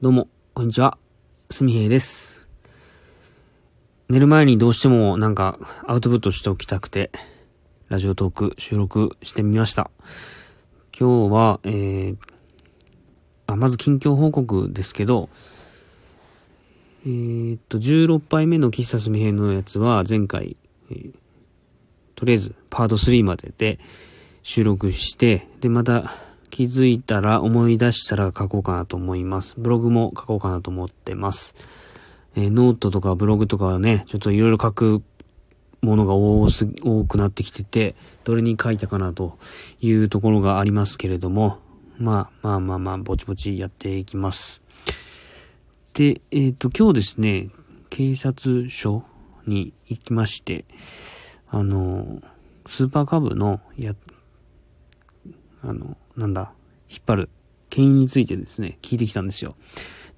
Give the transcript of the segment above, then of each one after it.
どうも、こんにちは。すみへいです。寝る前にどうしてもなんかアウトプットしておきたくて、ラジオトーク収録してみました。今日は、えー、あ、まず近況報告ですけど、えー、っと、16杯目の喫茶すみへいのやつは前回、えーとりあえずパート3までで収録して、で、また気づいたら思い出したら書こうかなと思います。ブログも書こうかなと思ってます。えーノートとかブログとかはね、ちょっといろいろ書くものが多す、多くなってきてて、どれに書いたかなというところがありますけれども、まあまあまあまあ、ぼちぼちやっていきます。で、えっ、と、今日ですね、警察署に行きまして、あの、スーパーカブの、や、あの、なんだ、引っ張る、牽引についてですね、聞いてきたんですよ。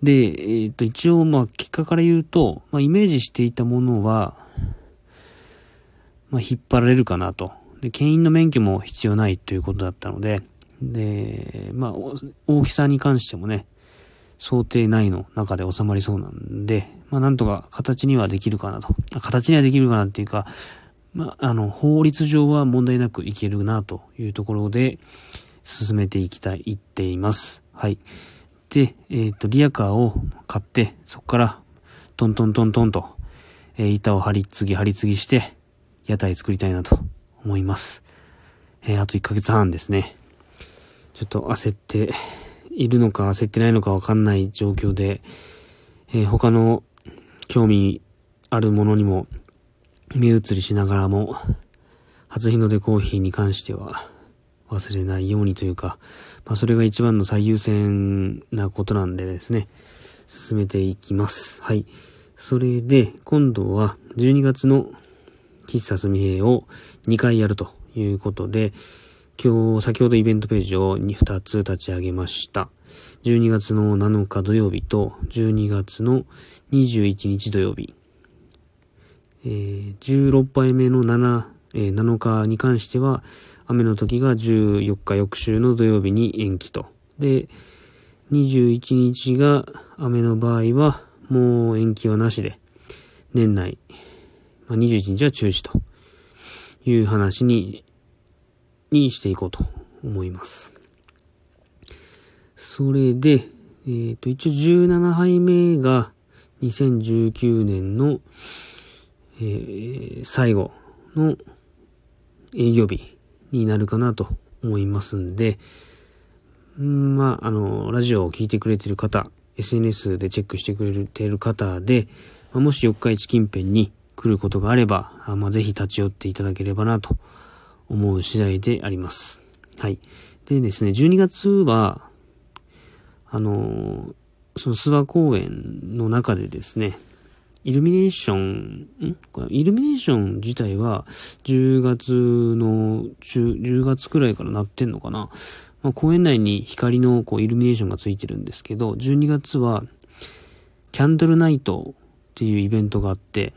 で、えっ、と、一応、まあ、結果から言うと、まあ、イメージしていたものは、まあ、引っ張られるかなと。で、牽引の免許も必要ないということだったので、で、まあ、大きさに関してもね、想定内の中で収まりそうなんで、まあ、なんとか形にはできるかなと。形にはできるかなっていうか、まあ、あの、法律上は問題なくいけるなというところで、進めていきたい、っています。はい。で、えっ、と、リアカーを買って、そこから、トントントントンと、えー板を張り継ぎ張り継ぎして、屋台作りたいなと思います。えーあと1ヶ月半ですね。ちょっと焦っているのか焦ってないのかわかんない状況で、え他の興味あるものにも目移りしながらも、初日の出コーヒーに関しては忘れないようにというか、まあそれが一番の最優先なことなんでですね、進めていきます。はい。それで、今度は12月の喫茶すみへを2回やるということで、今日、先ほどイベントページを 2, 2つ立ち上げました。12月の7日土曜日と12月の21日土曜日。えー16杯目の7、えー7日に関しては、雨の時が14日翌週の土曜日に延期と。で、21日が雨の場合は、もう延期はなしで、年内、まあ、21日は中止という話に、にしていこうと思います。それで、えっ、と、一応17杯目が2019年の、えー最後の営業日になるかなと思いますんで、んまあ、あの、ラジオを聞いてくれてる方、SNS でチェックしてくれてる方で、まもし四日市近辺に来ることがあれば、あまあ、ぜひ立ち寄っていただければなと思う次第であります。はい。でですね、12月は、あの、その諏訪公園の中でですね、イルミネーション、ん？これイルミネーション自体は10月の中、10月くらいからなってんのかな？まあ、公園内に光のこうイルミネーションがついてるんですけど、12月はキャンドルナイトっていうイベントがあって、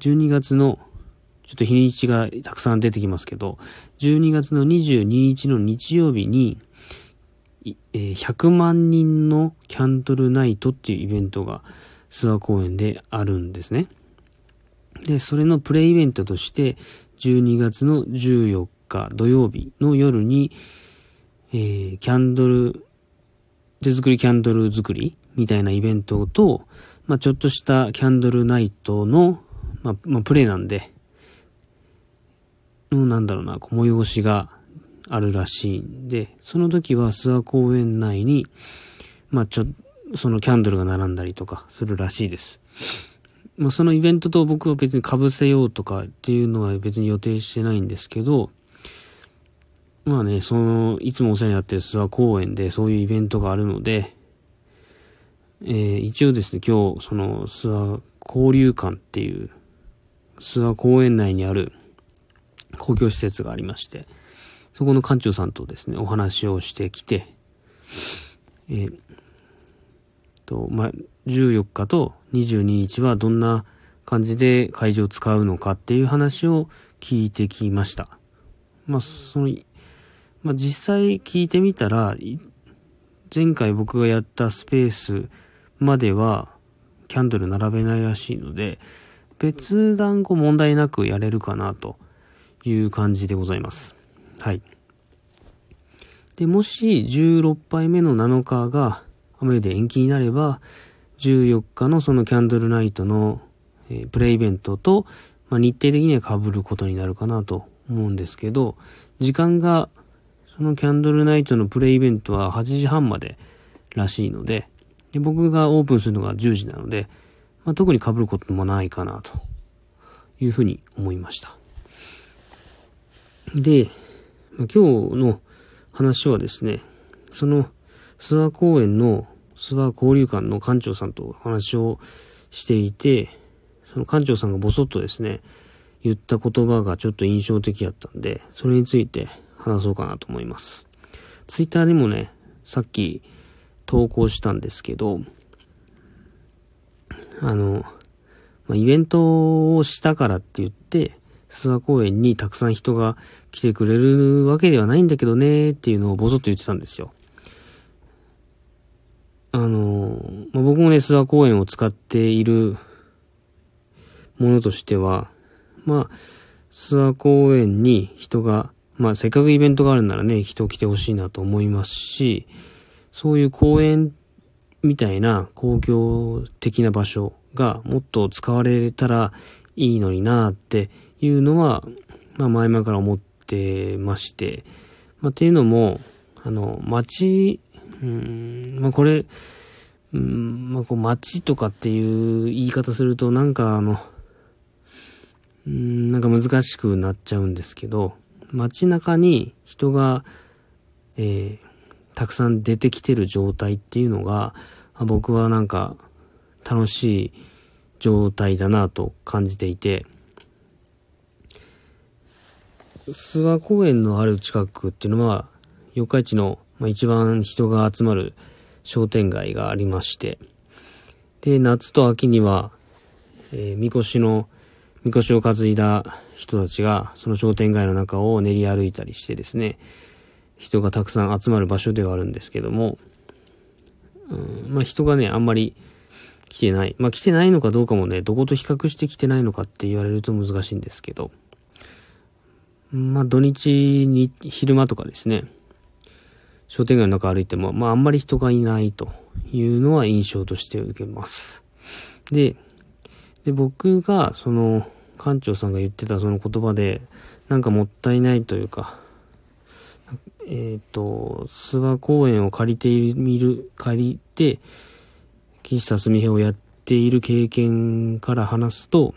12月のちょっと日にちがたくさん出てきますけど、12月の22日の日曜日に、100万人のキャンドルナイトっていうイベントが諏訪公園であるんですね。で、それのプレイイベントとして、12月の14日土曜日の夜に、えーキャンドル、手作りキャンドル作りみたいなイベントと、まあ、ちょっとしたキャンドルナイトの、まあ、まあ、プレイなんで、の、なんだろうな、催しがあるらしいんで、その時は諏訪公園内に、まあ、ちょ、そのキャンドルが並んだりとかするらしいです。まあ、そのイベントと僕は別に被せようとかっていうのは別に予定してないんですけど、まあね、その、いつもお世話になってる諏訪公園でそういうイベントがあるので、えー一応ですね、今日、その、諏訪交流館っていう、諏訪公園内にある公共施設がありまして、そこの館長さんとですね、お話をしてきて、えーと、まあ、14日と22日はどんな感じで会場を使うのかっていう話を聞いてきました。まあ、その、まあ、実際聞いてみたら、前回僕がやったスペースまではキャンドル並べないらしいので、別段こう問題なくやれるかなという感じでございます。はい。で、もし16杯目の7日が雨で延期になれば、14日のそのキャンドルナイトの、えー、プレイイベントと、まあ、日程的には被ることになるかなと思うんですけど、時間が、そのキャンドルナイトのプレイイベントは8時半までらしいので、で僕がオープンするのが10時なので、まあ、特に被ることもないかなというふうに思いました。で、ま、今日の話はですね、その諏訪公園の諏訪交流館の館長さんと話をしていて、その館長さんがぼそっとですね、言った言葉がちょっと印象的やったんで、それについて話そうかなと思います。ツイッターにもね、さっき投稿したんですけど、あの、まあ、イベントをしたからって言って、諏訪公園にたくさん人が来てくれるわけではないんだけどねっていうのをぼそっと言ってたんですよ。あの、まあ、僕もね、諏訪公園を使っているものとしては、まあ、諏訪公園に人が、まあ、せっかくイベントがあるならね、人来てほしいなと思いますし、そういう公園みたいな公共的な場所がもっと使われたらいいのになっていうのは、まあ前々から思ってまして、まあっていうのも、あの、街、うん、まあこれ、うん、まあこう街とかっていう言い方するとなんかあの、うん、なんか難しくなっちゃうんですけど、街中に人が、えー、たくさん出てきてる状態っていうのが、僕はなんか楽しい状態だなと感じていて、諏訪公園のある近くっていうのは、四日市の、まあ、一番人が集まる商店街がありまして、で、夏と秋には、えー、みこしの、みこしを担いだ人たちが、その商店街の中を練り歩いたりしてですね、人がたくさん集まる場所ではあるんですけども、うん、まあ人がね、あんまり来てない。まあ来てないのかどうかもね、どこと比較して来てないのかって言われると難しいんですけど、まあ土日に昼間とかですね、商店街の中歩いても、まああんまり人がいないというのは印象として受けます。で、で僕がその館長さんが言ってたその言葉で、なんかもったいないというか、えっ、ー、と、諏訪公園を借りてみる、借りて、喫茶すみへをやっている経験から話すと、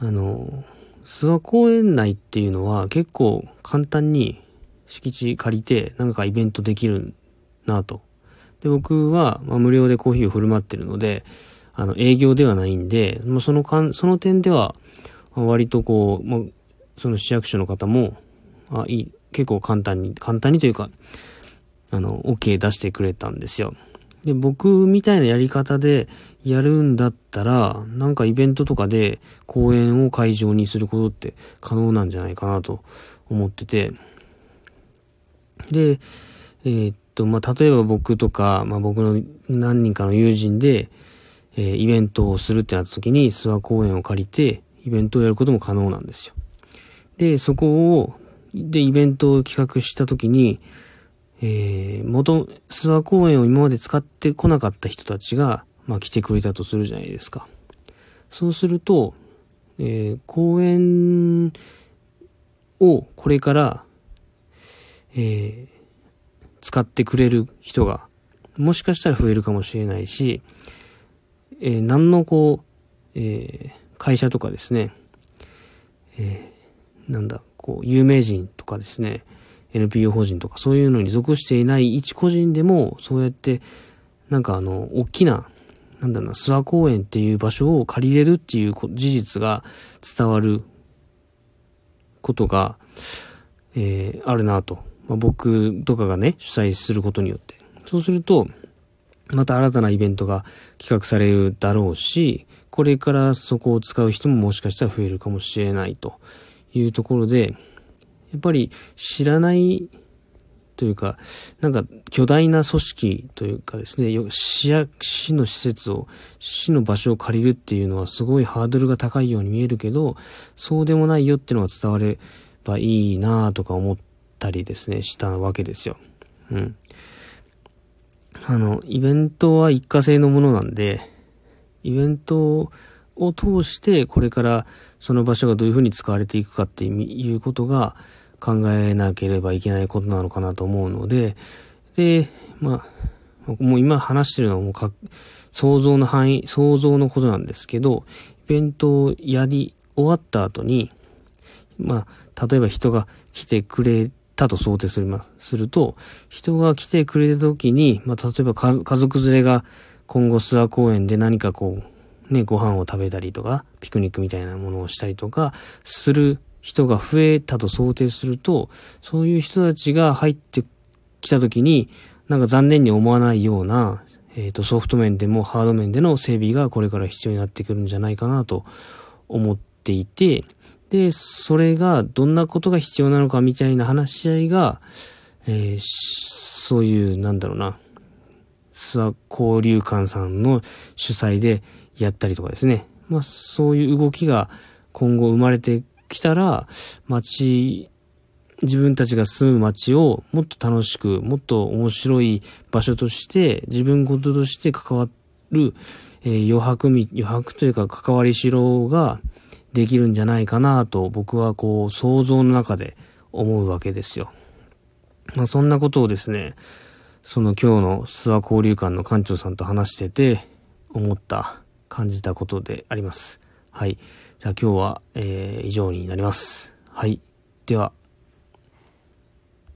あの、諏訪公園内っていうのは結構簡単に敷地借りてなんかイベントできるなと。で、僕は、まあ、無料でコーヒーを振る舞ってるので、あの、営業ではないんで、まあ、そのかん、その点では、割とこう、まあ、その市役所の方も、あ、いい、結構簡単に、簡単にというか、あの、OK 出してくれたんですよ。で、僕みたいなやり方でやるんだったら、なんかイベントとかで公演を会場にすることって可能なんじゃないかなと思ってて、で、えー、っと、まあ、例えば僕とか、まあ、僕の何人かの友人で、えー、イベントをするってなった時に諏訪公園を借りて、イベントをやることも可能なんですよ。で、そこを、で、イベントを企画した時に、えー、元、諏訪公園を今まで使ってこなかった人たちが、まあ来てくれたとするじゃないですか。そうすると、えー、公園をこれから、えー、使ってくれる人が、もしかしたら増えるかもしれないし、えー、何のこう、えー、会社とかですね、えー、なんだ、こう、有名人とかですね、NPO 法人とかそういうのに属していない一個人でも、そうやって、なんかあの、大きな、なんだな、諏訪公園っていう場所を借りれるっていう事実が伝わることが、えー、あるなと。まあ、僕とかがね、主催することによって。そうすると、また新たなイベントが企画されるだろうし、これからそこを使う人ももしかしたら増えるかもしれないというところで、やっぱり知らないというか、なんか巨大な組織というかですね、市や、市の施設を、市の場所を借りるっていうのはすごいハードルが高いように見えるけど、そうでもないよっていうのが伝わればいいなとか思ったりですね、したわけですよ。うん。あの、イベントは一過性のものなんで、イベントを通してこれからその場所がどういうふうに使われていくかっていうことが、考えなければいけないことなのかなと思うので、で、まあ、もう今話してるのはもうか、想像の範囲、想像のことなんですけど、イベントをやり終わった後に、まあ、例えば人が来てくれたと想定する、ますると、人が来てくれた時に、まあ、例えば家族連れが今後諏訪公園で何かこう、ね、ご飯を食べたりとか、ピクニックみたいなものをしたりとか、する人が増えたと想定すると、そういう人たちが入ってきた時に、なんか残念に思わないような、えっ、ー、と、ソフト面でもハード面での整備がこれから必要になってくるんじゃないかなと思っていて、で、それがどんなことが必要なのかみたいな話し合いが、えー、そういう、なんだろうな、諏訪交流館さんの主催でやったりとかですね。まあ、そういう動きが今後生まれて来たら、街、自分たちが住む街をもっと楽しく、もっと面白い場所として、自分事として関わる、えー、余白み、余白というか関わりしろができるんじゃないかなと僕はこう想像の中で思うわけですよ。まあそんなことをですね、その今日の諏訪交流館の館長さんと話してて思った、感じたことであります。はい。じゃあ今日は、えー、以上になります。はい。では、